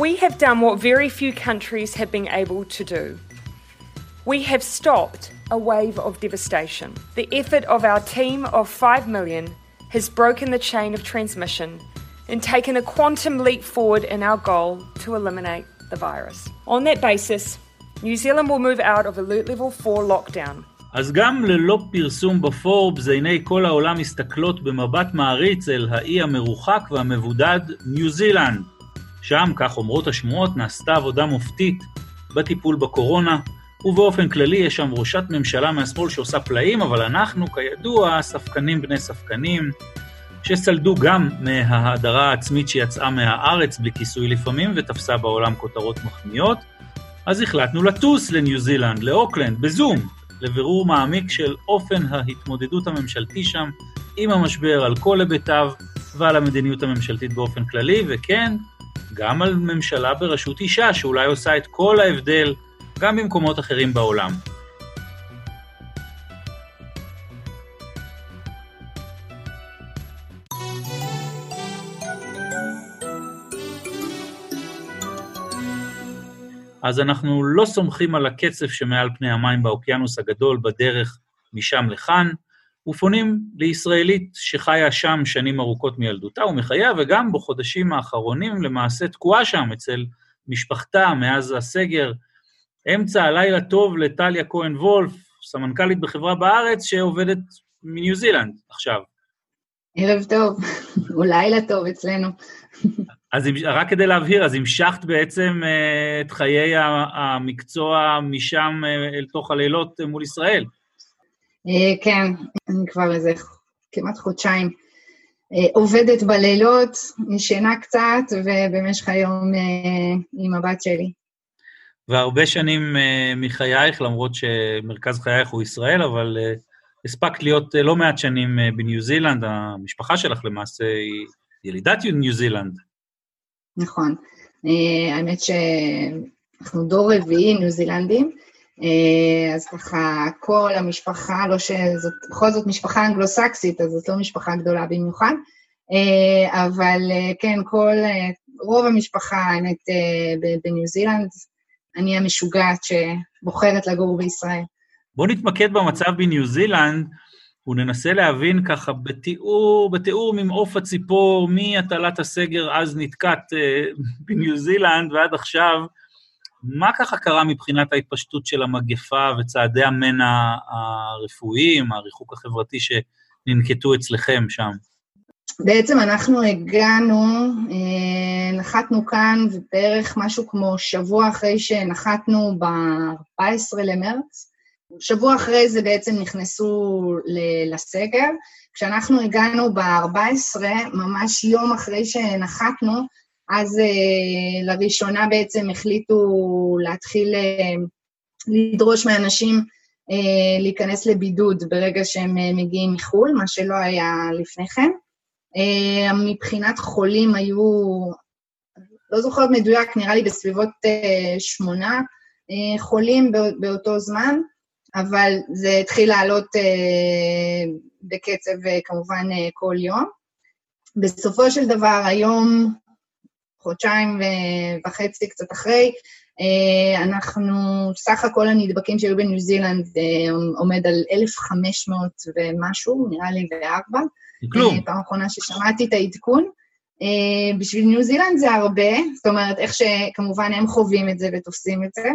We have done what very few countries have been able to do. We have stopped a wave of devastation. The effort of our team of 5 million has broken the chain of transmission and taken a quantum leap forward in our goal to eliminate the virus. On that basis, New Zealand will move out of Alert Level 4 lockdown. אז גם ללא פרסום בפורבס, עיני כל העולם מסתכלות במבט מעריץ אל האי המרוחק והמבודד ניו זילנד. שם, כך אומרות השמועות, נעשתה עבודה מופתית בטיפול בקורונה, ובאופן כללי יש שם ראשת ממשלה מהשמאל שעושה פלאים, אבל אנחנו, כידוע, ספקנים בני ספקנים, שסלדו גם מההדרה העצמית שיצאה מהארץ בלי כיסוי לפעמים, ותפסה בעולם כותרות מחמיאות. אז החלטנו לטוס לניו זילנד, לאוקלנד, בזום, לבירור מעמיק של אופן ההתמודדות הממשלתי שם עם המשבר על כל היבטיו ועל המדיניות הממשלתית באופן כללי, וכן, גם על ממשלה בראשות אישה, שאולי עושה את כל ההבדל גם במקומות אחרים בעולם. אז אנחנו לא סומכים על הקצף שמעל פני המים באוקיינוס הגדול בדרך משם לכאן, ופונים לישראלית שחיה שם שנים ארוכות מילדותה ומחייה, וגם בחודשים האחרונים למעשה תקועה שם אצל משפחתה מאז הסגר. אמצע הלילה טוב לטליה כהן וולף, סמנכ"לית בחברה בארץ, שעובדת מניו זילנד עכשיו. ערב טוב, או לילה טוב אצלנו. אז רק כדי להבהיר, אז המשכת בעצם uh, את חיי המקצוע משם uh, אל תוך הלילות מול ישראל. Uh, כן, אני כבר איזה כמעט חודשיים uh, עובדת בלילות, ישנה קצת, ובמשך היום uh, עם הבת שלי. והרבה שנים מחייך, למרות שמרכז חייך הוא ישראל, אבל הספקת להיות לא מעט שנים בניו זילנד, המשפחה שלך למעשה היא ילידת ניו זילנד. נכון. האמת שאנחנו דור רביעי ניו זילנדים, אז ככה כל המשפחה, לא שזאת, בכל זאת משפחה אנגלו-סקסית, אז זאת לא משפחה גדולה במיוחד, uh, אבל uh, כן, כל, רוב המשפחה, האמת, בניו זילנד, אני המשוגעת שבוחרת לגור בישראל. בואו נתמקד במצב בניו זילנד, וננסה להבין ככה בתיאור, בתיאור ממעוף הציפור, מהטלת הסגר אז נתקעת אה, בניו זילנד ועד עכשיו, מה ככה קרה מבחינת ההתפשטות של המגפה וצעדי המנע הרפואיים, הריחוק החברתי שננקטו אצלכם שם? בעצם אנחנו הגענו, אה, נחתנו כאן בערך משהו כמו שבוע אחרי שנחתנו ב-14 למרץ, שבוע אחרי זה בעצם נכנסו לסגר. כשאנחנו הגענו ב-14, ממש יום אחרי שנחתנו, אז uh, לראשונה בעצם החליטו להתחיל uh, לדרוש מאנשים uh, להיכנס לבידוד ברגע שהם מגיעים מחו"ל, מה שלא היה לפני כן. מבחינת חולים היו, לא זוכרת מדויק, נראה לי בסביבות שמונה חולים באותו זמן. אבל זה התחיל לעלות אה, בקצב אה, כמובן אה, כל יום. בסופו של דבר, היום, חודשיים וחצי קצת אחרי, אה, אנחנו, סך הכל הנדבקים שהיו בניו זילנד אה, עומד על 1,500 ומשהו, נראה לי, וארבע. כלום. אה, פעם אחרונה ששמעתי את העדכון. בשביל ניו זילנד זה הרבה, זאת אומרת, איך שכמובן הם חווים את זה ותופסים את זה.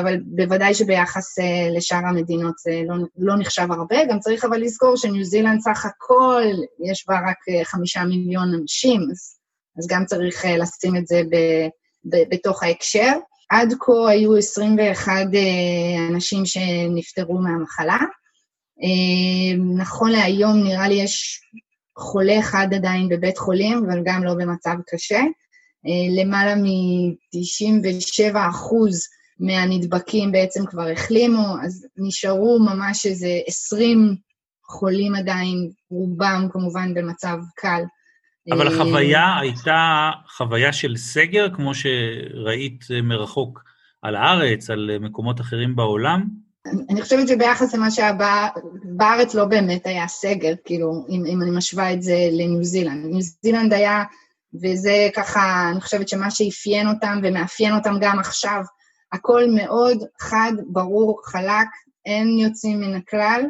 אבל בוודאי שביחס לשאר המדינות זה לא, לא נחשב הרבה. גם צריך אבל לזכור שניו זילנד סך הכל, יש בה רק חמישה מיליון אנשים, אז, אז גם צריך לשים את זה ב, ב, בתוך ההקשר. עד כה היו 21 אנשים שנפטרו מהמחלה. נכון להיום נראה לי יש חולה אחד עדיין בבית חולים, אבל גם לא במצב קשה. למעלה מ-97 אחוז מהנדבקים בעצם כבר החלימו, אז נשארו ממש איזה 20 חולים עדיין, רובם כמובן במצב קל. אבל החוויה הייתה חוויה של סגר, כמו שראית מרחוק על הארץ, על מקומות אחרים בעולם? אני חושבת שביחס למה שהיה בארץ לא באמת היה סגר, כאילו, אם, אם אני משווה את זה לניו זילנד. ניו זילנד היה וזה ככה, אני חושבת שמה שאפיין אותם ומאפיין אותם גם עכשיו, הכל מאוד חד, ברור, חלק, אין יוצאים מן הכלל.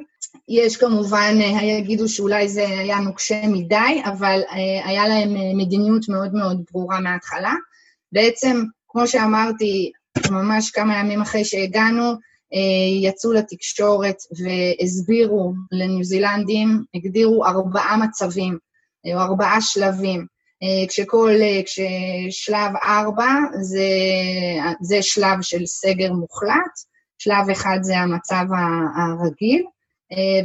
יש כמובן, יגידו שאולי זה היה נוקשה מדי, אבל היה להם מדיניות מאוד מאוד ברורה מההתחלה. בעצם, כמו שאמרתי, ממש כמה ימים אחרי שהגענו, יצאו לתקשורת והסבירו לניו זילנדים, הגדירו ארבעה מצבים, או ארבעה שלבים. כשכל, כששלב ארבע זה, זה שלב של סגר מוחלט, שלב אחד זה המצב הרגיל,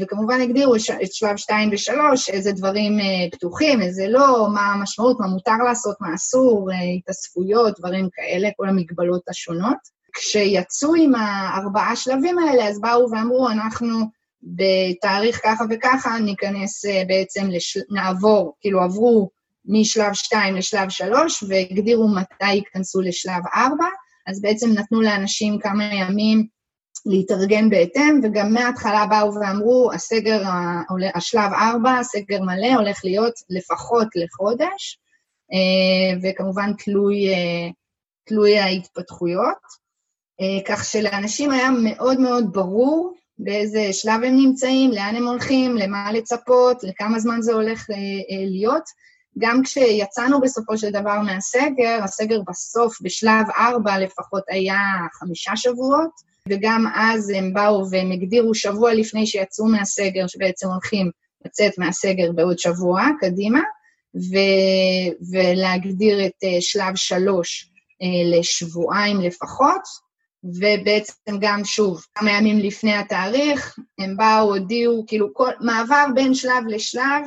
וכמובן הגדירו את שלב שתיים ושלוש, איזה דברים פתוחים, איזה לא, מה המשמעות, מה מותר לעשות, מה אסור, התאספויות, דברים כאלה, כל המגבלות השונות. כשיצאו עם הארבעה שלבים האלה, אז באו ואמרו, אנחנו בתאריך ככה וככה ניכנס בעצם, לשל... נעבור, כאילו עברו משלב 2 לשלב 3, והגדירו מתי ייכנסו לשלב 4, אז בעצם נתנו לאנשים כמה ימים להתארגן בהתאם, וגם מההתחלה באו ואמרו, הסגר, השלב 4, הסגר מלא, הולך להיות לפחות לחודש, וכמובן תלוי, תלוי ההתפתחויות. כך שלאנשים היה מאוד מאוד ברור באיזה שלב הם נמצאים, לאן הם הולכים, למה לצפות, לכמה זמן זה הולך להיות. גם כשיצאנו בסופו של דבר מהסגר, הסגר בסוף, בשלב ארבע לפחות, היה חמישה שבועות, וגם אז הם באו והם הגדירו שבוע לפני שיצאו מהסגר, שבעצם הולכים לצאת מהסגר בעוד שבוע, קדימה, ו- ולהגדיר את שלב שלוש לשבועיים לפחות, ובעצם גם, שוב, כמה ימים לפני התאריך, הם באו, הודיעו, כאילו, כל, מעבר בין שלב לשלב,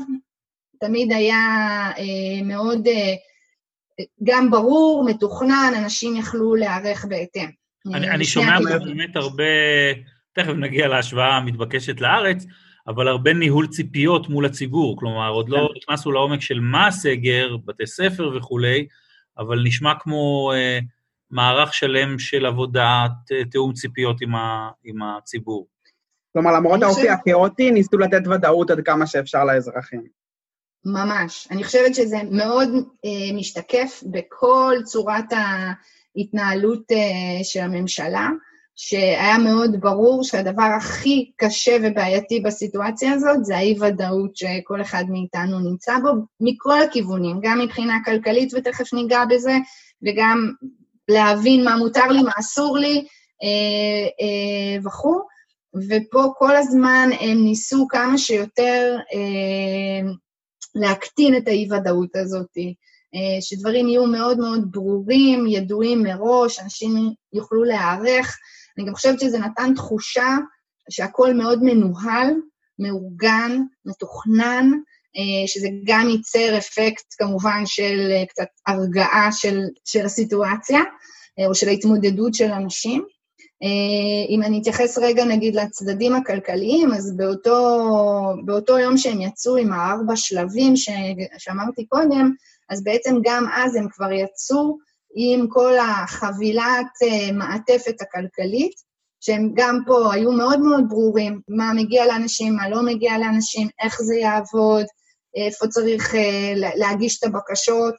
תמיד היה אה, מאוד אה, גם ברור, מתוכנן, אנשים יכלו להיערך בהתאם. אני, אני שומע באמת הרבה, תכף נגיע להשוואה המתבקשת לארץ, אבל הרבה ניהול ציפיות מול הציבור, כלומר, עוד לא כן. נכנסנו לעומק של מה הסגר, בתי ספר וכולי, אבל נשמע כמו אה, מערך שלם של עבודת תיאום ציפיות עם, ה, עם הציבור. כלומר, למרות האופי הכאוטי, ניסו לתת ודאות עד כמה שאפשר לאזרחים. ממש. אני חושבת שזה מאוד אה, משתקף בכל צורת ההתנהלות אה, של הממשלה, שהיה מאוד ברור שהדבר הכי קשה ובעייתי בסיטואציה הזאת זה האי-ודאות שכל אחד מאיתנו נמצא בו, מכל הכיוונים, גם מבחינה כלכלית, ותכף ניגע בזה, וגם להבין מה מותר לי, מה אסור לי אה, אה, וכו'. ופה כל הזמן הם ניסו כמה שיותר אה, להקטין את האי-ודאות הזאת, שדברים יהיו מאוד מאוד ברורים, ידועים מראש, אנשים יוכלו להיערך. אני גם חושבת שזה נתן תחושה שהכול מאוד מנוהל, מאורגן, מתוכנן, שזה גם ייצר אפקט כמובן של קצת הרגעה של, של הסיטואציה, או של ההתמודדות של אנשים. אם אני אתייחס רגע, נגיד, לצדדים הכלכליים, אז באותו, באותו יום שהם יצאו עם הארבע שלבים ש, שאמרתי קודם, אז בעצם גם אז הם כבר יצאו עם כל החבילת מעטפת הכלכלית, שהם גם פה היו מאוד מאוד ברורים, מה מגיע לאנשים, מה לא מגיע לאנשים, איך זה יעבוד, איפה צריך להגיש את הבקשות,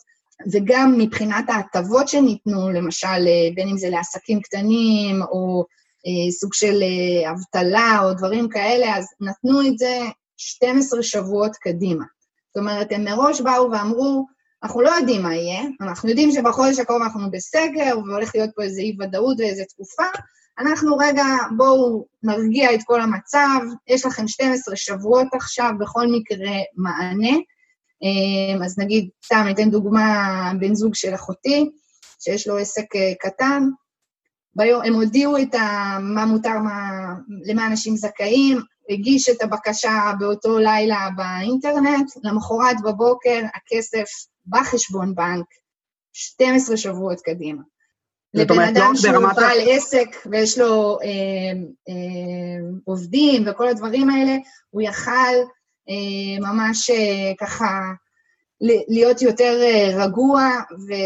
וגם מבחינת ההטבות שניתנו, למשל, בין אם זה לעסקים קטנים, או אה, סוג של אה, אבטלה, או דברים כאלה, אז נתנו את זה 12 שבועות קדימה. זאת אומרת, הם מראש באו ואמרו, אנחנו לא יודעים מה יהיה, אנחנו יודעים שבחודש הקרוב אנחנו בסגר, והולך להיות פה איזו אי-ודאות ואיזו תקופה, אנחנו רגע, בואו נרגיע את כל המצב, יש לכם 12 שבועות עכשיו, בכל מקרה מענה, אמ, אז נגיד, סתם, אתן דוגמה, בן זוג של אחותי, שיש לו עסק אה, קטן, ביום, הם הודיעו את ה, מה מותר, מה, למה אנשים זכאים, הגיש את הבקשה באותו לילה באינטרנט, למחרת בבוקר הכסף בחשבון בנק, 12 שבועות קדימה. לבן אדם לא שהוא בעל עסק ויש לו אה, אה, עובדים וכל הדברים האלה, הוא יכל אה, ממש אה, ככה להיות יותר אה, רגוע,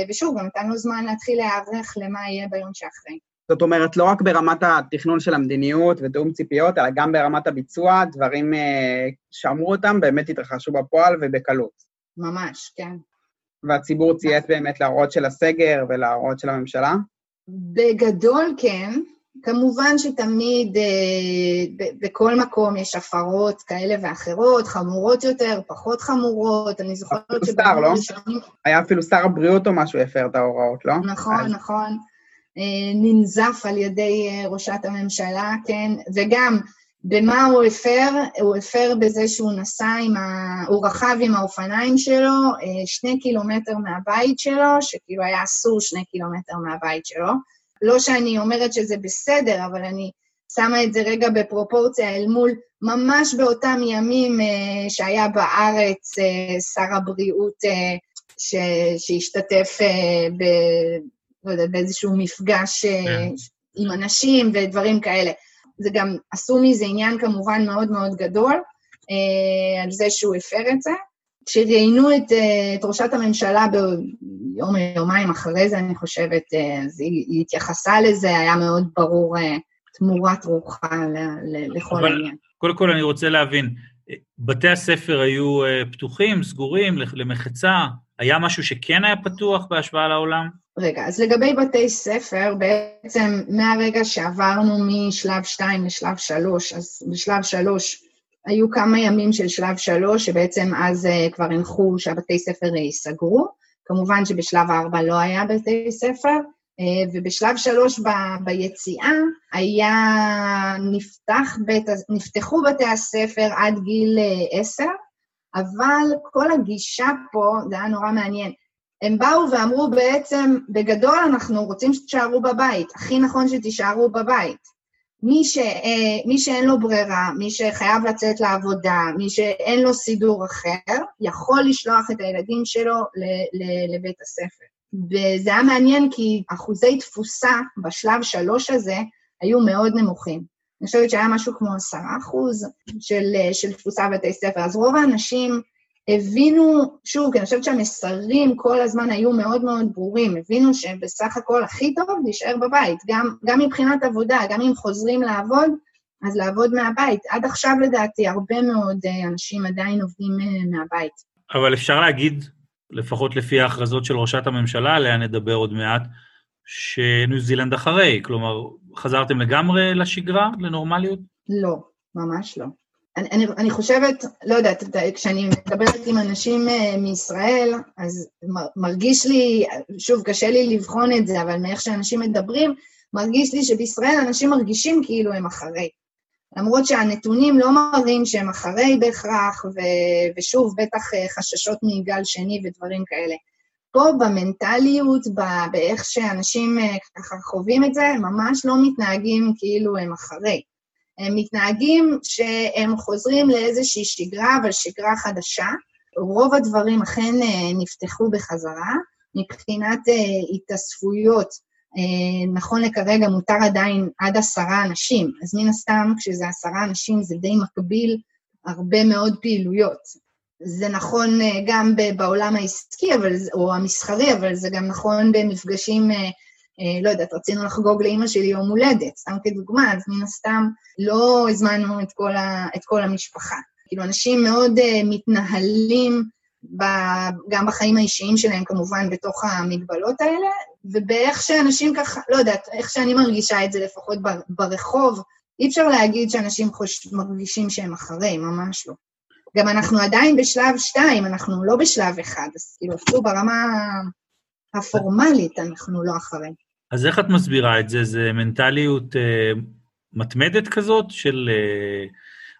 ושוב, גם נתנו זמן להתחיל להיערך למה יהיה ביום שאחרי. זאת אומרת, לא רק ברמת התכנון של המדיניות ותיאום ציפיות, אלא גם ברמת הביצוע, דברים שאמרו אותם באמת התרחשו בפועל ובקלות. ממש, כן. והציבור ציית באמת להוראות של הסגר ולהוראות של הממשלה? בגדול כן. כמובן שתמיד אה, בכל מקום יש הפרות כאלה ואחרות, חמורות יותר, פחות חמורות, אני זוכרת ש... שר, לא? היה אפילו שר הבריאות או משהו הפר את ההוראות, לא? נכון, אז... נכון. אה, ננזף על ידי אה, ראשת הממשלה, כן, וגם במה הוא הפר? הוא הפר בזה שהוא נסע עם ה... הוא רכב עם האופניים שלו שני קילומטר מהבית שלו, שכאילו היה אסור שני קילומטר מהבית שלו. לא שאני אומרת שזה בסדר, אבל אני שמה את זה רגע בפרופורציה אל מול ממש באותם ימים uh, שהיה בארץ uh, שר הבריאות ש, שהשתתף ב, לא יודע, באיזשהו מפגש yeah. עם אנשים ודברים כאלה. זה גם, עשו מזה עניין כמובן מאוד מאוד גדול, uh, על זה שהוא הפר את זה. כשראיינו את, אה, את ראשת הממשלה ביום או יומיים אחרי זה, אני חושבת, אה, אז היא, היא התייחסה לזה, היה מאוד ברור אה, תמורת רוחה לכל אבל העניין. קודם כל אני רוצה להבין, בתי הספר היו פתוחים, סגורים, למחצה? היה משהו שכן היה פתוח בהשוואה לעולם? רגע, אז לגבי בתי ספר, בעצם מהרגע שעברנו משלב 2 לשלב 3, אז בשלב 3 היו כמה ימים של שלב שלוש, שבעצם אז uh, כבר הנחו שהבתי ספר ייסגרו. כמובן שבשלב ארבע לא היה בתי ספר, uh, ובשלב שלוש ב- ביציאה היה, נפתח בית, נפתחו בתי הספר עד גיל uh, עשר, אבל כל הגישה פה, זה היה נורא מעניין, הם באו ואמרו בעצם, בגדול אנחנו רוצים שתישארו בבית, הכי נכון שתישארו בבית. מי, ש, אה, מי שאין לו ברירה, מי שחייב לצאת לעבודה, מי שאין לו סידור אחר, יכול לשלוח את הילדים שלו ל, ל, לבית הספר. וזה היה מעניין כי אחוזי תפוסה בשלב שלוש הזה היו מאוד נמוכים. אני חושבת שהיה משהו כמו עשרה אחוז של, של תפוסה בבתי ספר. אז רוב האנשים הבינו, שוב, כי אני חושבת שהמסרים כל הזמן היו מאוד מאוד ברורים, הבינו שבסך הכל הכי טוב להישאר בבית, גם, גם מבחינת עבודה, גם אם חוזרים לעבוד, אז לעבוד מהבית. עד עכשיו לדעתי הרבה מאוד אה, אנשים עדיין עובדים אה, מהבית. אבל אפשר להגיד, לפחות לפי ההכרזות של ראשת הממשלה, עליה נדבר עוד מעט, שניו זילנד אחרי, כלומר, חזרתם לגמרי לשגרה, לנורמליות? לא, ממש לא. אני, אני, אני חושבת, לא יודעת, כשאני מדברת עם אנשים uh, מישראל, אז מרגיש לי, שוב, קשה לי לבחון את זה, אבל מאיך שאנשים מדברים, מרגיש לי שבישראל אנשים מרגישים כאילו הם אחרי. למרות שהנתונים לא מראים שהם אחרי בהכרח, ו, ושוב, בטח uh, חששות מגל שני ודברים כאלה. פה במנטליות, באיך שאנשים uh, ככה חווים את זה, ממש לא מתנהגים כאילו הם אחרי. הם מתנהגים שהם חוזרים לאיזושהי שגרה, אבל שגרה חדשה. רוב הדברים אכן אה, נפתחו בחזרה. מבחינת אה, התאספויות, אה, נכון לכרגע מותר עדיין עד עשרה אנשים, אז מן הסתם כשזה עשרה אנשים זה די מקביל הרבה מאוד פעילויות. זה נכון גם בעולם העסקי אבל, או המסחרי, אבל זה גם נכון במפגשים לא יודעת, רצינו לחגוג לאימא שלי יום הולדת, סתם כדוגמה, אז מן הסתם לא הזמנו את כל, ה, את כל המשפחה. כאילו, אנשים מאוד uh, מתנהלים ב, גם בחיים האישיים שלהם, כמובן, בתוך המגבלות האלה, ובאיך שאנשים ככה, לא יודעת, איך שאני מרגישה את זה לפחות ברחוב, אי אפשר להגיד שאנשים חוש... מרגישים שהם אחרי, ממש לא. גם אנחנו עדיין בשלב שתיים, אנחנו לא בשלב אחד, אז כאילו, אפילו ברמה הפורמלית אנחנו לא אחרי. אז איך את מסבירה את זה? זה מנטליות אה, מתמדת כזאת של אה,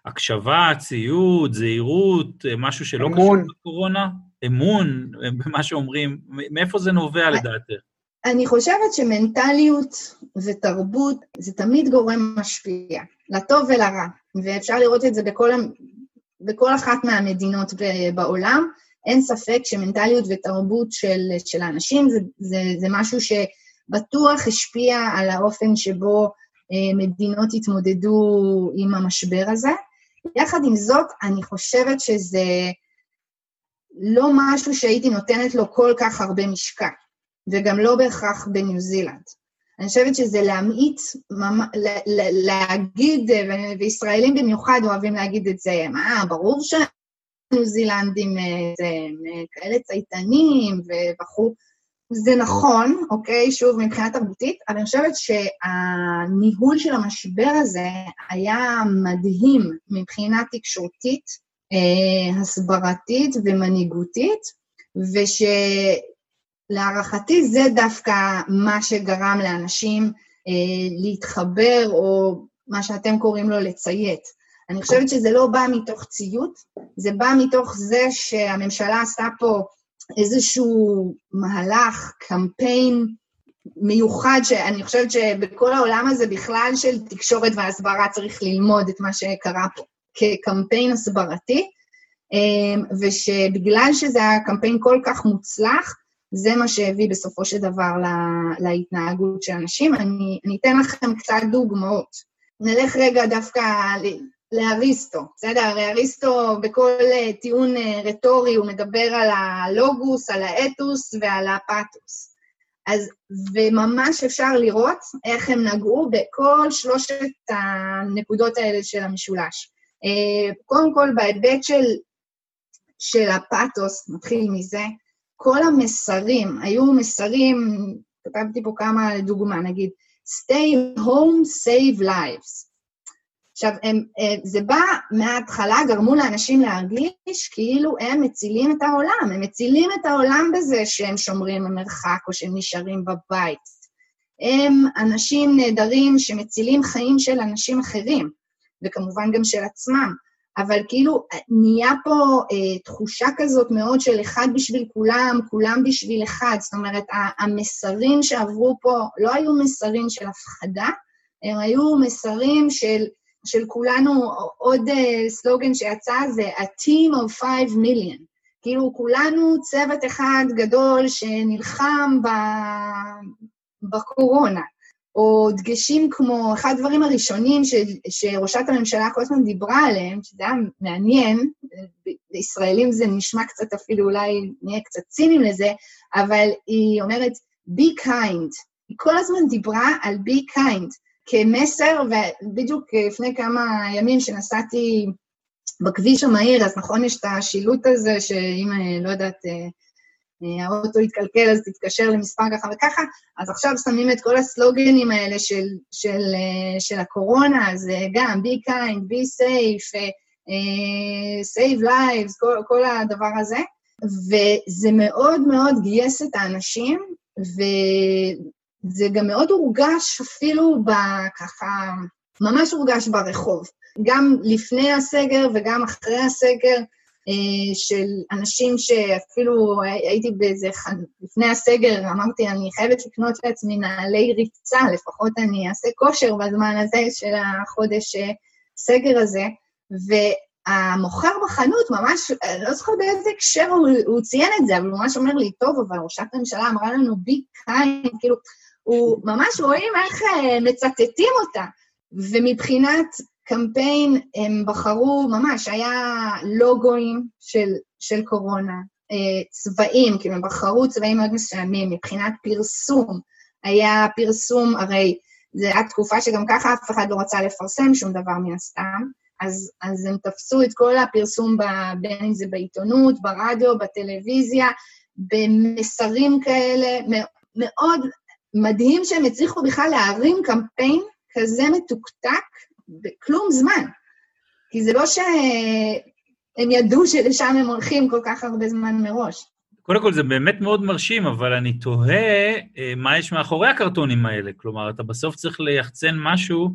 הקשבה, ציות, זהירות, אה, משהו שלא אמון. קשור לקורונה? אמון, אה, במה שאומרים, מאיפה זה נובע לדעתך? אני חושבת שמנטליות ותרבות זה תמיד גורם משפיע, לטוב ולרע, ואפשר לראות את זה בכל, בכל אחת מהמדינות בעולם. אין ספק שמנטליות ותרבות של, של האנשים זה, זה, זה משהו ש... בטוח השפיע על האופן שבו אה, מדינות התמודדו עם המשבר הזה. יחד עם זאת, אני חושבת שזה לא משהו שהייתי נותנת לו כל כך הרבה משקל, וגם לא בהכרח בניו זילנד. אני חושבת שזה להמעיט, להגיד, וישראלים במיוחד אוהבים להגיד את זה, מה, ברור ש... הניו זילנדים כאלה צייתנים ובחרו. זה נכון, אוקיי, שוב, מבחינה תרבותית, אבל אני חושבת שהניהול של המשבר הזה היה מדהים מבחינה תקשורתית, אה, הסברתית ומנהיגותית, ושלהערכתי זה דווקא מה שגרם לאנשים אה, להתחבר, או מה שאתם קוראים לו לציית. אני חושבת שזה לא בא מתוך ציות, זה בא מתוך זה שהממשלה עשתה פה איזשהו מהלך, קמפיין מיוחד, שאני חושבת שבכל העולם הזה בכלל של תקשורת והסברה צריך ללמוד את מה שקרה פה כקמפיין הסברתי, אמ, ושבגלל שזה היה קמפיין כל כך מוצלח, זה מה שהביא בסופו של דבר להתנהגות של אנשים. אני, אני אתן לכם קצת דוגמאות. נלך רגע דווקא לאריסטו, בסדר? הרי אריסטו בכל אה, טיעון אה, רטורי הוא מדבר על הלוגוס, על האתוס ועל הפתוס. אז, וממש אפשר לראות איך הם נגעו בכל שלושת הנקודות האלה של המשולש. אה, קודם כל, בהיבט של, של הפתוס, נתחיל מזה, כל המסרים, היו מסרים, כתבתי פה כמה דוגמה, נגיד, stay home, save lives. עכשיו, הם, אה, זה בא מההתחלה, גרמו לאנשים להרגיש כאילו הם מצילים את העולם, הם מצילים את העולם בזה שהם שומרים במרחק או שהם נשארים בבית. הם אנשים נהדרים שמצילים חיים של אנשים אחרים, וכמובן גם של עצמם. אבל כאילו נהיה פה אה, תחושה כזאת מאוד של אחד בשביל כולם, כולם בשביל אחד. זאת אומרת, המסרים שעברו פה לא היו מסרים של הפחדה, הם היו מסרים של של כולנו, עוד uh, סלוגן שיצא זה A team of 5 million. כאילו כולנו צוות אחד גדול שנלחם ב... בקורונה. או דגשים כמו, אחד הדברים הראשונים ש, שראשת הממשלה כל הזמן דיברה עליהם, שזה היה מעניין, לישראלים זה נשמע קצת אפילו, אולי נהיה קצת ציניים לזה, אבל היא אומרת, be kind. היא כל הזמן דיברה על be kind. כמסר, ובדיוק לפני כמה ימים שנסעתי בכביש המהיר, אז נכון, יש את השילוט הזה, שאם, אה, לא יודעת, אה, אה, האוטו יתקלקל, אז תתקשר למספר ככה וככה, אז עכשיו שמים את כל הסלוגנים האלה של, של, של הקורונה, אז גם be kind, be safe, save lives, כל, כל הדבר הזה, וזה מאוד מאוד גייס את האנשים, ו... זה גם מאוד הורגש אפילו ככה, ממש הורגש ברחוב. גם לפני הסגר וגם אחרי הסגר, אה, של אנשים שאפילו הייתי באיזה, לפני הסגר אמרתי, אני חייבת לקנות לעצמי נעלי ריצה, לפחות אני אעשה כושר בזמן הזה של החודש אה, סגר הזה, והמוכר בחנות ממש, לא זוכר באיזה הקשר הוא, הוא ציין את זה, אבל הוא ממש אומר לי, טוב, אבל ראשת הממשלה אמרה לנו בי קיין, כאילו, הוא ממש רואים איך אה, מצטטים אותה. ומבחינת קמפיין הם בחרו, ממש, היה לוגוים של, של קורונה, אה, צבעים, כאילו הם בחרו צבעים מאוד מסוימים, מבחינת פרסום, היה פרסום, הרי זו הייתה תקופה שגם ככה אף אחד לא רצה לפרסם שום דבר מן הסתם, אז, אז הם תפסו את כל הפרסום, ב, בין אם זה בעיתונות, ברדיו, בטלוויזיה, במסרים כאלה, מאוד מדהים שהם הצליחו בכלל להרים קמפיין כזה מתוקתק בכלום זמן. כי זה לא שהם ידעו שלשם הם הולכים כל כך הרבה זמן מראש. קודם כל, זה באמת מאוד מרשים, אבל אני תוהה אה, מה יש מאחורי הקרטונים האלה. כלומר, אתה בסוף צריך ליחצן משהו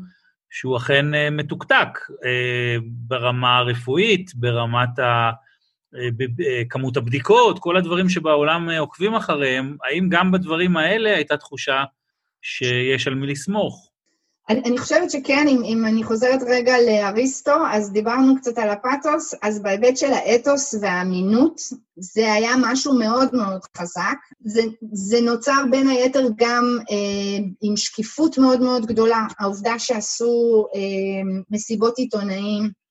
שהוא אכן אה, מתוקתק אה, ברמה הרפואית, ברמת ה... כמות הבדיקות, כל הדברים שבעולם עוקבים אחריהם, האם גם בדברים האלה הייתה תחושה שיש על מי לסמוך? אני, אני חושבת שכן, אם, אם אני חוזרת רגע לאריסטו, אז דיברנו קצת על הפתוס, אז בהיבט של האתוס והאמינות, זה היה משהו מאוד מאוד חזק. זה, זה נוצר בין היתר גם אה, עם שקיפות מאוד מאוד גדולה. העובדה שעשו אה, מסיבות עיתונאים,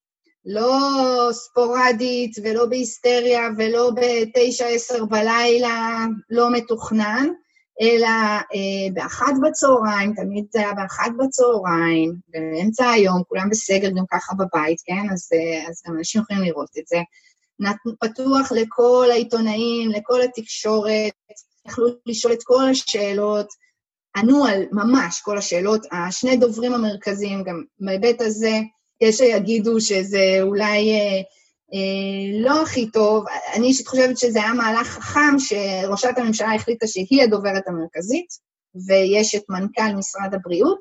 לא ספורדית ולא בהיסטריה ולא בתשע, עשר בלילה, לא מתוכנן, אלא אה, באחת בצהריים, תמיד זה היה באחת בצהריים, באמצע היום, כולם בסגר גם ככה בבית, כן? אז, אה, אז גם אנשים יכולים לראות את זה. פתוח לכל העיתונאים, לכל התקשורת, יכלו לשאול את כל השאלות, ענו על ממש כל השאלות. השני דוברים המרכזיים, גם בהיבט הזה, יש שיגידו שזה אולי אה, אה, לא הכי טוב. אני אישית חושבת שזה היה מהלך חכם, שראשת הממשלה החליטה שהיא הדוברת המרכזית, ויש את מנכ"ל משרד הבריאות,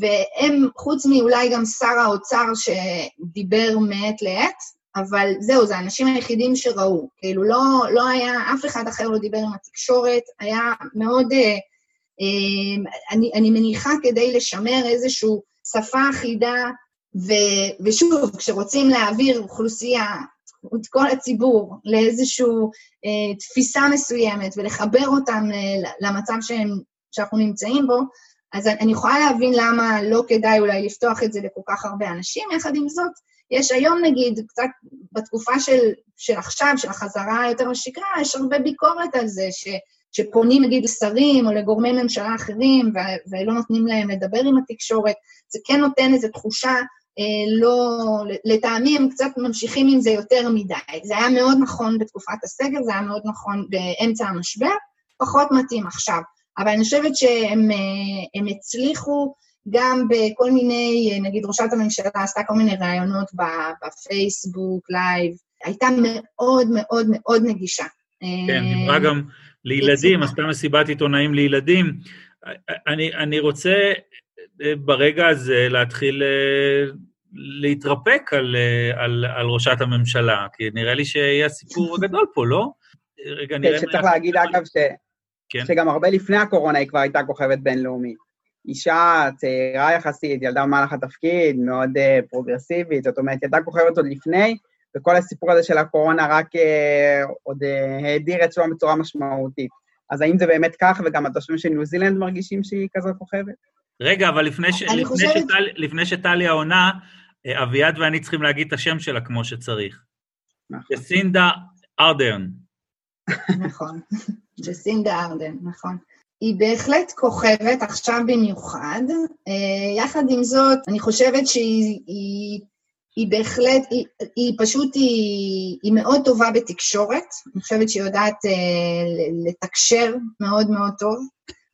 והם, חוץ מאולי גם שר האוצר שדיבר מעת לעת, אבל זהו, זה האנשים היחידים שראו. כאילו, לא, לא היה, אף אחד אחר לא דיבר עם התקשורת, היה מאוד... אה, אה, אני, אני מניחה כדי לשמר איזושהי שפה אחידה, ו, ושוב, כשרוצים להעביר אוכלוסייה, את כל הציבור, לאיזושהי אה, תפיסה מסוימת ולחבר אותם אה, למצב שהם, שאנחנו נמצאים בו, אז אני יכולה להבין למה לא כדאי אולי לפתוח את זה לכל כך הרבה אנשים, יחד עם זאת, יש היום נגיד, קצת בתקופה של, של עכשיו, של החזרה יותר לשגרה, יש הרבה ביקורת על זה, ש, שפונים נגיד לשרים או לגורמי ממשלה אחרים ו, ולא נותנים להם לדבר עם התקשורת, זה כן נותן איזו תחושה לא, לטעמי הם קצת ממשיכים עם זה יותר מדי. זה היה מאוד נכון בתקופת הסגר, זה היה מאוד נכון באמצע המשבר, פחות מתאים עכשיו. אבל אני חושבת שהם אה, הצליחו גם בכל מיני, נגיד ראשת הממשלה עשתה כל מיני ראיונות בפייסבוק, לייב, הייתה מאוד מאוד מאוד נגישה. כן, דיברה גם לילדים, עשתה מסיבת עיתונאים לילדים. אני, אני רוצה אה, ברגע הזה להתחיל אה, להתרפק על, אה, על, על ראשת הממשלה, כי נראה לי שיהיה הסיפור הגדול פה, לא? רגע, נראה... כן, שצריך להגיד, אגב, ש... כן. שגם הרבה לפני הקורונה היא כבר הייתה כוכבת בינלאומית. אישה צעירה יחסית, ילדה במהלך התפקיד, מאוד uh, פרוגרסיבית, זאת אומרת, הייתה כוכבת עוד לפני, וכל הסיפור הזה של הקורונה רק אה, עוד אה, האדיר אצלו בצורה משמעותית. אז האם זה באמת כך, וגם התושבים של ניו זילנד מרגישים שהיא כזו כוכבת? רגע, אבל לפני, ש... לפני, חושבת... שטל... לפני שטליה עונה, אביעד ואני צריכים להגיד את השם שלה כמו שצריך. נכון. ג'סינדה ארדרן. נכון, ג'סינדה ארדרן, נכון. היא בהחלט כוכבת, עכשיו במיוחד. אה, יחד עם זאת, אני חושבת שהיא היא, היא בהחלט, היא, היא פשוט, היא, היא מאוד טובה בתקשורת. אני חושבת שהיא יודעת אה, לתקשר מאוד מאוד טוב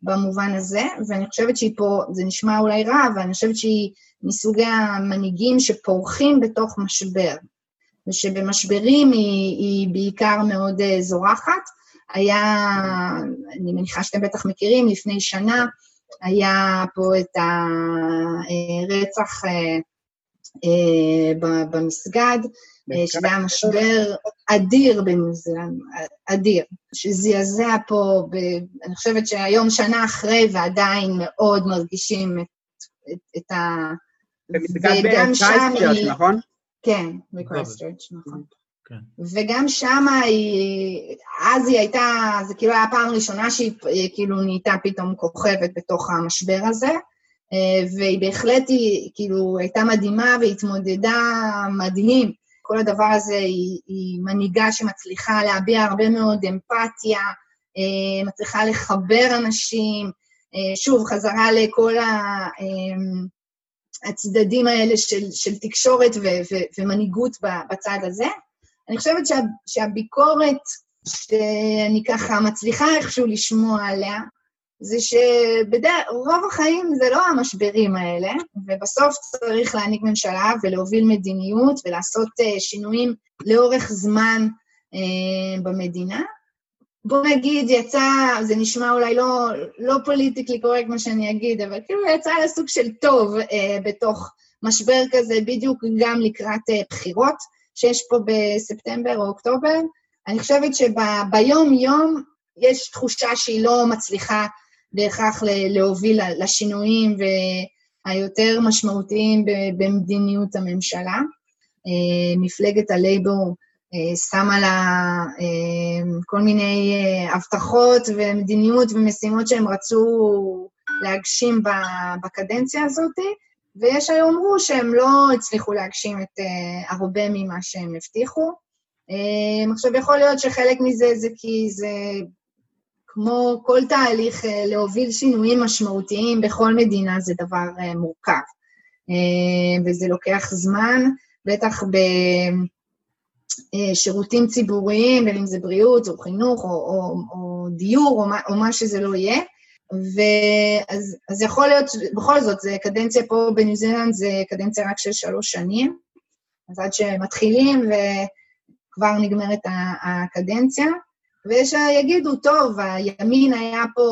במובן הזה, ואני חושבת שהיא פה, זה נשמע אולי רע, אבל אני חושבת שהיא מסוגי המנהיגים שפורחים בתוך משבר, ושבמשברים היא, היא בעיקר מאוד אה, זורחת. היה, אני מניחה שאתם בטח מכירים, לפני שנה היה פה את הרצח אה, אה, במסגד, שזה היה משבר אדיר בניו זילנד, אדיר, שזעזע פה, ב, אני חושבת שהיום שנה אחרי ועדיין מאוד מרגישים את, את, את ה... במסגד בקרייסטצ'רץ', נכון? כן, בקרייסטצ'רץ', נכון. כן. וגם שם היא, אז היא הייתה, זה כאילו היה הפעם הראשונה שהיא כאילו נהייתה פתאום כוכבת בתוך המשבר הזה, אה, והיא בהחלט, היא כאילו הייתה מדהימה והתמודדה מדהים. כל הדבר הזה, היא, היא מנהיגה שמצליחה להביע הרבה מאוד אמפתיה, אה, מצליחה לחבר אנשים, אה, שוב, חזרה לכל ה... הצדדים האלה של, של תקשורת ו, ו, ומנהיגות בצד הזה. אני חושבת שה, שהביקורת שאני ככה מצליחה איכשהו לשמוע עליה, זה שרוב החיים זה לא המשברים האלה, ובסוף צריך להנהיג ממשלה ולהוביל מדיניות ולעשות uh, שינויים לאורך זמן uh, במדינה. בוא נגיד, יצא, זה נשמע אולי לא, לא פוליטיקלי קורקט מה שאני אגיד, אבל כאילו יצא לסוג של טוב uh, בתוך משבר כזה, בדיוק גם לקראת uh, בחירות. שיש פה בספטמבר או אוקטובר, אני חושבת שביום-יום יש תחושה שהיא לא מצליחה בהכרח להוביל לשינויים היותר משמעותיים במדיניות הממשלה. אה, מפלגת הלייבור אה, שמה לה אה, כל מיני הבטחות ומדיניות ומשימות שהם רצו להגשים בקדנציה הזאת, ויש שיאמרו שהם לא הצליחו להגשים את הרבה ממה שהם הבטיחו. עכשיו, יכול להיות שחלק מזה זה כי זה כמו כל תהליך, uh, להוביל שינויים משמעותיים בכל מדינה זה דבר uh, מורכב. Uh, וזה לוקח זמן, בטח ב... שירותים ציבוריים, בין אם זה בריאות או חינוך או, או, או דיור או מה, או מה שזה לא יהיה. ואז אז יכול להיות, בכל זאת, זה קדנציה פה בניו זילנד, זה קדנציה רק של שלוש שנים, אז עד שמתחילים וכבר נגמרת הקדנציה. ויש שיגידו, טוב, הימין היה פה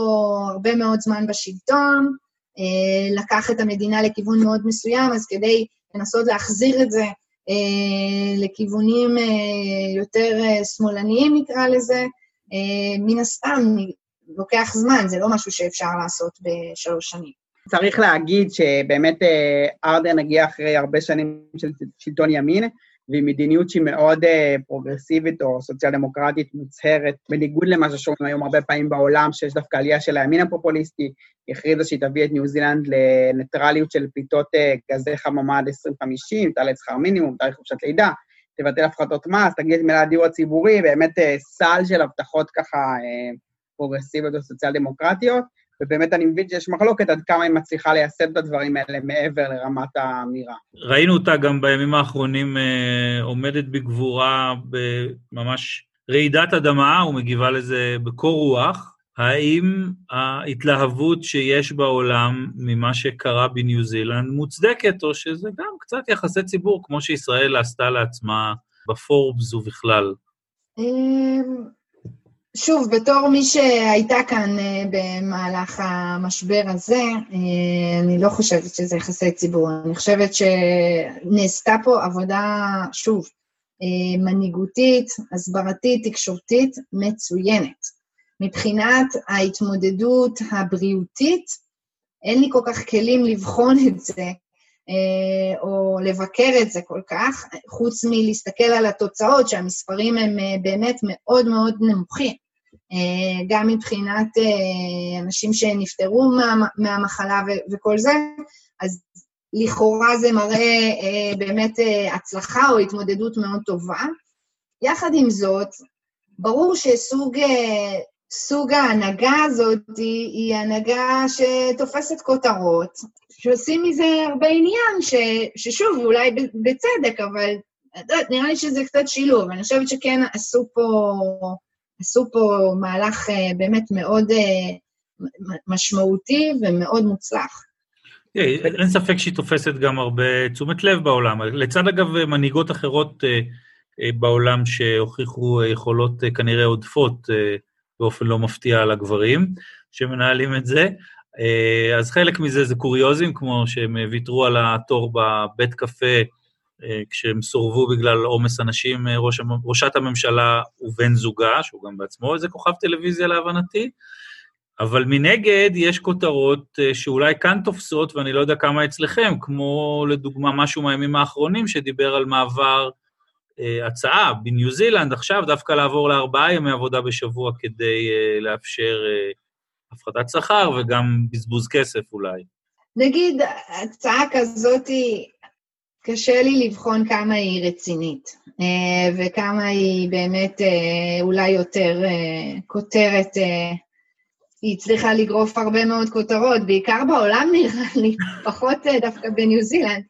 הרבה מאוד זמן בשלטון, אה, לקח את המדינה לכיוון מאוד מסוים, אז כדי לנסות להחזיר את זה אה, לכיוונים אה, יותר שמאלניים, נקרא לזה, מן הסתם לוקח זמן, זה לא משהו שאפשר לעשות בשלוש שנים. צריך להגיד שבאמת ארדן הגיע אחרי הרבה שנים של שלטון ימין, והיא מדיניות שהיא מאוד uh, פרוגרסיבית או סוציאל-דמוקרטית מוצהרת, בניגוד למה ששומעים היום הרבה פעמים בעולם, שיש דווקא עלייה של הימין הפופוליסטי, היא הכריזה שהיא תביא את ניו זילנד לניטרליות של פליטות uh, גזי חממה עד 2050, תעלה את שכר מינימום, תאריך חופשת לידה, תבטל הפחתות מס, תגיד את מילה הדיור הציבורי, באמת uh, סל של הבטחות ככה uh, פרוגרסיביות או סוציאל-דמוקרטיות. ובאמת אני מבין שיש מחלוקת עד כמה היא מצליחה ליישם את הדברים האלה מעבר לרמת האמירה. ראינו אותה גם בימים האחרונים אה, עומדת בגבורה בממש רעידת אדמה ומגיבה לזה בקור רוח. האם ההתלהבות שיש בעולם ממה שקרה בניו זילנד מוצדקת, או שזה גם קצת יחסי ציבור, כמו שישראל עשתה לעצמה בפורבס ובכלל? שוב, בתור מי שהייתה כאן אה, במהלך המשבר הזה, אה, אני לא חושבת שזה יחסי ציבור. אני חושבת שנעשתה פה עבודה, שוב, אה, מנהיגותית, הסברתית, תקשורתית, מצוינת. מבחינת ההתמודדות הבריאותית, אין לי כל כך כלים לבחון את זה, או לבקר את זה כל כך, חוץ מלהסתכל על התוצאות, שהמספרים הם באמת מאוד מאוד נמוכים. אה, גם מבחינת אה, אנשים שנפטרו מה, מהמחלה ו- וכל זה, אז לכאורה זה מראה אה, באמת הצלחה או התמודדות מאוד טובה. יחד עם זאת, ברור שסוג סוג ההנהגה הזאת היא, היא הנהגה שתופסת כותרות, שעושים מזה הרבה עניין, ש, ששוב, אולי בצדק, אבל נראה לי שזה קצת שילוב. אני חושבת שכן עשו פה עשו פה מהלך אה, באמת מאוד אה, משמעותי ומאוד מוצלח. אין ספק שהיא תופסת גם הרבה תשומת לב בעולם. לצד, אגב, מנהיגות אחרות אה, בעולם שהוכיחו יכולות כנראה עודפות באופן לא מפתיע על הגברים שמנהלים את זה. אז חלק מזה זה קוריוזים, כמו שהם ויתרו על התור בבית קפה אה, כשהם סורבו בגלל עומס אנשים, אה, ראש, ראשת הממשלה ובן זוגה, שהוא גם בעצמו איזה כוכב טלוויזיה להבנתי, אבל מנגד יש כותרות אה, שאולי כאן תופסות, ואני לא יודע כמה אצלכם, כמו לדוגמה משהו מהימים האחרונים שדיבר על מעבר הצעה בניו זילנד, עכשיו דווקא לעבור לארבעה ימי עבודה בשבוע כדי לאפשר הפחתת שכר וגם בזבוז כסף אולי. נגיד, הצעה כזאת קשה לי לבחון כמה היא רצינית, אה, וכמה היא באמת אה, אולי יותר אה, כותרת, היא הצליחה לגרוף הרבה מאוד כותרות, בעיקר בעולם נראה לי, פחות דווקא בניו זילנד.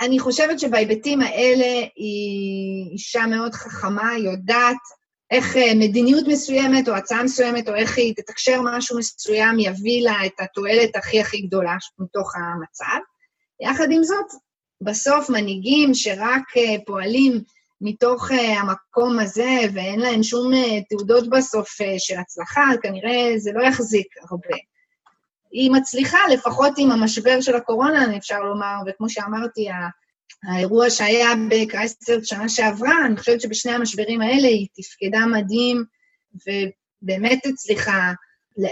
אני חושבת שבהיבטים האלה היא אישה מאוד חכמה, היא יודעת איך מדיניות מסוימת או הצעה מסוימת, או איך היא תתקשר משהו מסוים, יביא לה את התועלת הכי הכי גדולה מתוך המצב. יחד עם זאת, בסוף מנהיגים שרק אה, פועלים מתוך אה, המקום הזה ואין להם שום אה, תעודות בסוף של הצלחה, כנראה זה לא יחזיק הרבה. היא מצליחה, לפחות עם המשבר של הקורונה, אפשר לומר, וכמו שאמרתי, האירוע שהיה בקרייסטרט שנה שעברה, אני חושבת שבשני המשברים האלה היא תפקדה מדהים, ובאמת הצליחה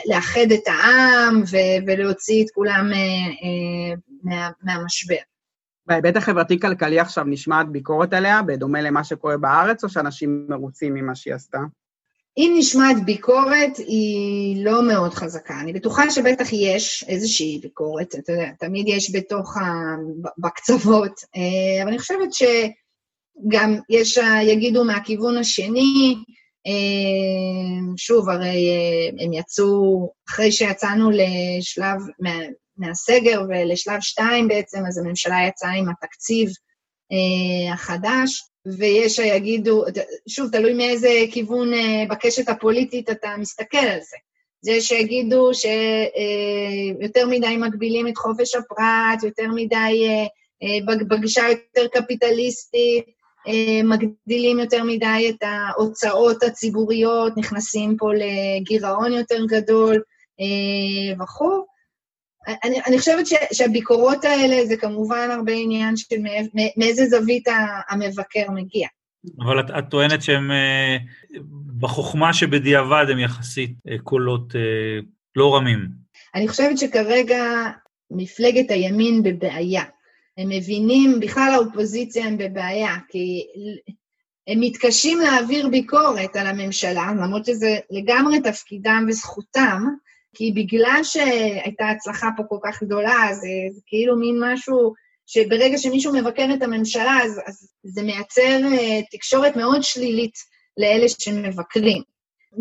לאחד את העם ולהוציא את כולם מה, מהמשבר. בהיבט החברתי-כלכלי עכשיו נשמעת ביקורת עליה, בדומה למה שקורה בארץ, או שאנשים מרוצים ממה שהיא עשתה? אם נשמעת ביקורת, היא לא מאוד חזקה. אני בטוחה שבטח יש איזושהי ביקורת, אתה יודע, תמיד יש בתוך ה... בקצוות, אה, אבל אני חושבת שגם יש, יגידו מהכיוון השני, אה, שוב, הרי אה, הם יצאו, אחרי שיצאנו לשלב, מהסגר ולשלב שתיים בעצם, אז הממשלה יצאה עם התקציב החדש, ויש שיגידו, שוב, תלוי מאיזה כיוון בקשת הפוליטית אתה מסתכל על זה. זה שיגידו שיותר מדי מגבילים את חופש הפרט, יותר מדי בגישה יותר קפיטליסטית, מגדילים יותר מדי את ההוצאות הציבוריות, נכנסים פה לגירעון יותר גדול וכו'. אני, אני חושבת ש, שהביקורות האלה זה כמובן הרבה עניין של מאיזה זווית המבקר מגיע. אבל את, את טוענת שהם, אה, בחוכמה שבדיעבד הם יחסית אה, קולות אה, לא רמים. אני חושבת שכרגע מפלגת הימין בבעיה. הם מבינים, בכלל האופוזיציה הם בבעיה, כי הם מתקשים להעביר ביקורת על הממשלה, למרות שזה לגמרי תפקידם וזכותם, כי בגלל שהייתה הצלחה פה כל כך גדולה, זה, זה כאילו מין משהו שברגע שמישהו מבקר את הממשלה, אז, אז זה מייצר uh, תקשורת מאוד שלילית לאלה שמבקרים.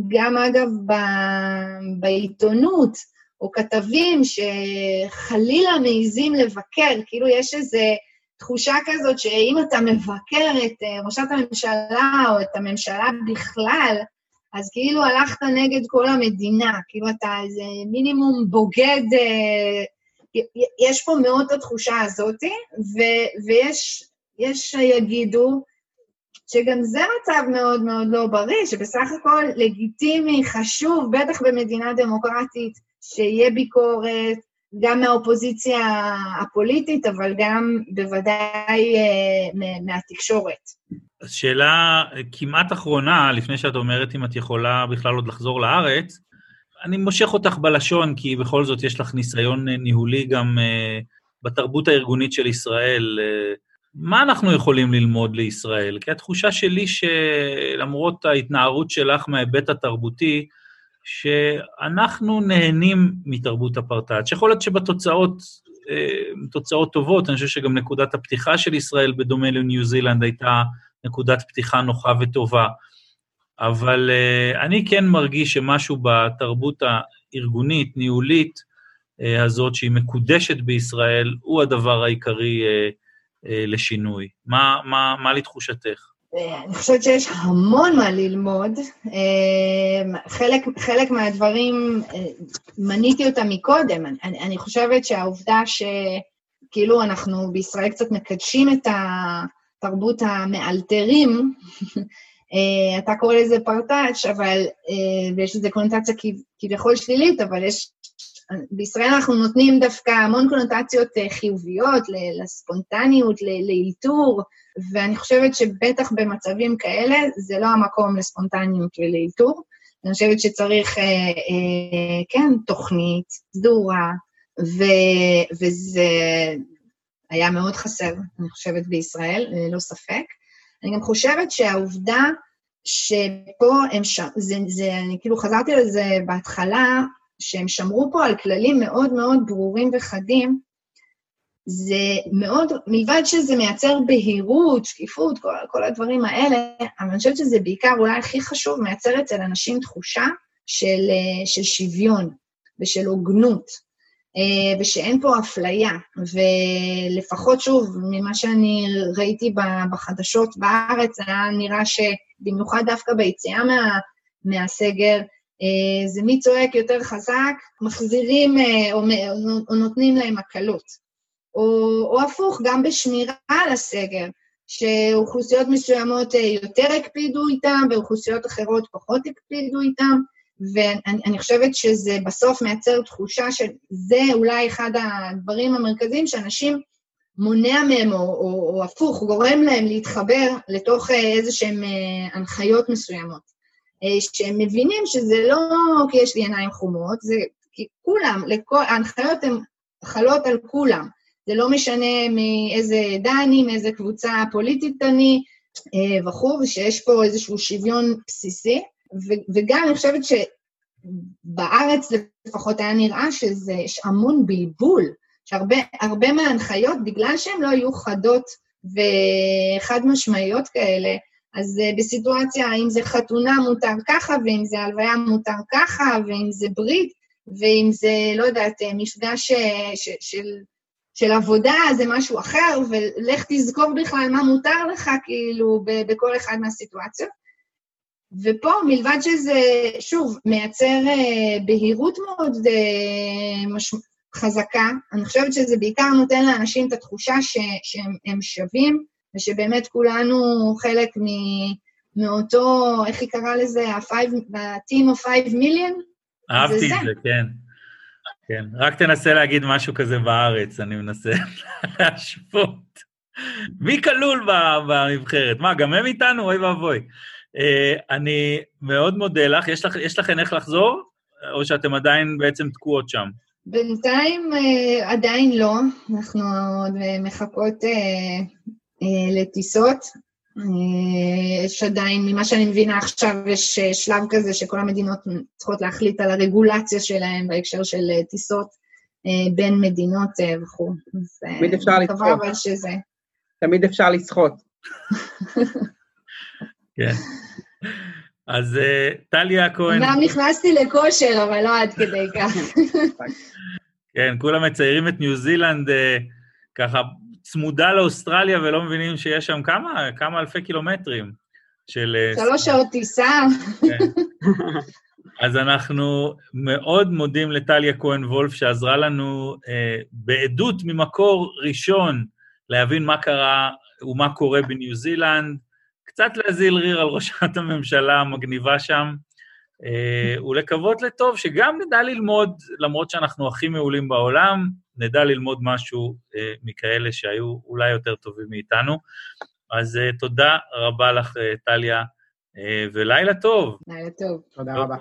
גם, אגב, ב, בעיתונות, או כתבים שחלילה מעיזים לבקר, כאילו יש איזו תחושה כזאת שאם אתה מבקר את uh, ראשת הממשלה או את הממשלה בכלל, אז כאילו הלכת נגד כל המדינה, כאילו אתה איזה מינימום בוגד, אה, יש פה מאוד את התחושה הזאת, ו- ויש יש שיגידו שגם זה מצב מאוד מאוד לא בריא, שבסך הכל לגיטימי, חשוב, בטח במדינה דמוקרטית, שיהיה ביקורת, גם מהאופוזיציה הפוליטית, אבל גם בוודאי uh, מהתקשורת. אז שאלה כמעט אחרונה, לפני שאת אומרת אם את יכולה בכלל עוד לחזור לארץ, אני מושך אותך בלשון, כי בכל זאת יש לך ניסיון ניהולי גם uh, בתרבות הארגונית של ישראל. Uh, מה אנחנו יכולים ללמוד לישראל? כי התחושה שלי שלמרות ההתנערות שלך מההיבט התרבותי, שאנחנו נהנים מתרבות הפרטאץ'. יכול להיות שבתוצאות, תוצאות טובות, אני חושב שגם נקודת הפתיחה של ישראל, בדומה לניו זילנד, הייתה נקודת פתיחה נוחה וטובה. אבל uh, אני כן מרגיש שמשהו בתרבות הארגונית, ניהולית, uh, הזאת, שהיא מקודשת בישראל, הוא הדבר העיקרי uh, uh, לשינוי. מה, מה, מה לתחושתך? אני חושבת שיש המון מה ללמוד. חלק, חלק מהדברים, מניתי אותם מקודם. אני, אני חושבת שהעובדה שכאילו אנחנו בישראל קצת מקדשים את ה... תרבות המאלתרים, אה, אתה קורא לזה פרטאץ', אבל, אה, ויש לזה קונוטציה כביכול שלילית, אבל יש, בישראל אנחנו נותנים דווקא המון קונוטציות אה, חיוביות לספונטניות, לאלתור, ואני חושבת שבטח במצבים כאלה זה לא המקום לספונטניות ולאלתור. אני חושבת שצריך, כן, תוכנית סדורה, וזה היה מאוד חסר, אני חושבת, בישראל, ללא ספק. אני גם חושבת שהעובדה שפה הם שם, זה, זה, אני כאילו חזרתי לזה בהתחלה, שהם שמרו פה על כללים מאוד מאוד ברורים וחדים, זה מאוד, מלבד שזה מייצר בהירות, שקיפות, כל, כל הדברים האלה, אבל אני חושבת שזה בעיקר, אולי הכי חשוב, מייצר אצל אנשים תחושה של, של שוויון ושל הוגנות. אה, ושאין פה אפליה, ולפחות, שוב, ממה שאני ראיתי בחדשות בארץ, היה נראה שבמיוחד דווקא ביציאה מה, מהסגר, אה, זה מי צועק יותר חזק, מחזירים אה, או, או נותנים להם הקלות. או, או הפוך, גם בשמירה על הסגר, שאוכלוסיות מסוימות יותר הקפידו איתם, ואוכלוסיות אחרות פחות הקפידו איתם, ואני חושבת שזה בסוף מייצר תחושה שזה אולי אחד הדברים המרכזיים שאנשים מונע מהם, או, או, או הפוך, גורם להם להתחבר לתוך אה, איזה שהן אה, הנחיות מסוימות. אה, שהם מבינים שזה לא כי יש לי עיניים חומות, זה כי כולם, לכל, ההנחיות הן חלות על כולם. זה לא משנה מאיזה עדה אני, מאיזה קבוצה פוליטית אני וכו', ושיש פה איזשהו שוויון בסיסי. וגם אני חושבת שבארץ לפחות היה נראה שזה, יש המון בלבול, שהרבה מההנחיות, בגלל שהן לא היו חדות וחד משמעיות כאלה, אז uh, בסיטואציה, אם זה חתונה מותר ככה, ואם זה הלוויה מותר ככה, ואם זה ברית, ואם זה, לא יודעת, אה, מפגש ש, של של עבודה זה משהו אחר, ולך תזכור בכלל מה מותר לך, כאילו, בכל אחד מהסיטואציות. ופה, מלבד שזה, שוב, מייצר אה, בהירות מאוד אה, מש... חזקה, אני חושבת שזה בעיקר נותן לאנשים את התחושה ש... שהם שווים, ושבאמת כולנו חלק מ... מאותו, איך היא קראה לזה? ה-team of 5 million? אהבתי את זה, זה, כן. כן, רק תנסה להגיד משהו כזה בארץ, אני מנסה להשוות. מי כלול בנבחרת? מה, גם הם איתנו? אוי ואבוי. Uh, אני מאוד מודה לך. יש, לך. יש לכן איך לחזור, או שאתם עדיין בעצם תקועות שם? בינתיים uh, עדיין לא. אנחנו עוד מחכות uh, uh, לטיסות. יש עדיין, ממה שאני מבינה עכשיו, יש שלב כזה שכל המדינות צריכות להחליט על הרגולציה שלהן בהקשר של טיסות בין מדינות וכו'. תמיד אפשר לצחוק. תמיד אפשר לשחות. כן. אז טליה כהן... אמנם נכנסתי לכושר, אבל לא עד כדי כך. כן, כולם מציירים את ניו זילנד ככה צמודה לאוסטרליה ולא מבינים שיש שם כמה, כמה אלפי קילומטרים של... שלוש שעות טיסה. כן. אז אנחנו מאוד מודים לטליה כהן וולף, שעזרה לנו אה, בעדות ממקור ראשון להבין מה קרה ומה קורה בניו זילנד, קצת להזיל ריר על ראשת הממשלה המגניבה שם, אה, ולקוות לטוב שגם נדע ללמוד, למרות שאנחנו הכי מעולים בעולם, נדע ללמוד משהו אה, מכאלה שהיו אולי יותר טובים מאיתנו. אז אה, תודה רבה לך, טליה, ולילה טוב. לילה טוב. תודה. רבה.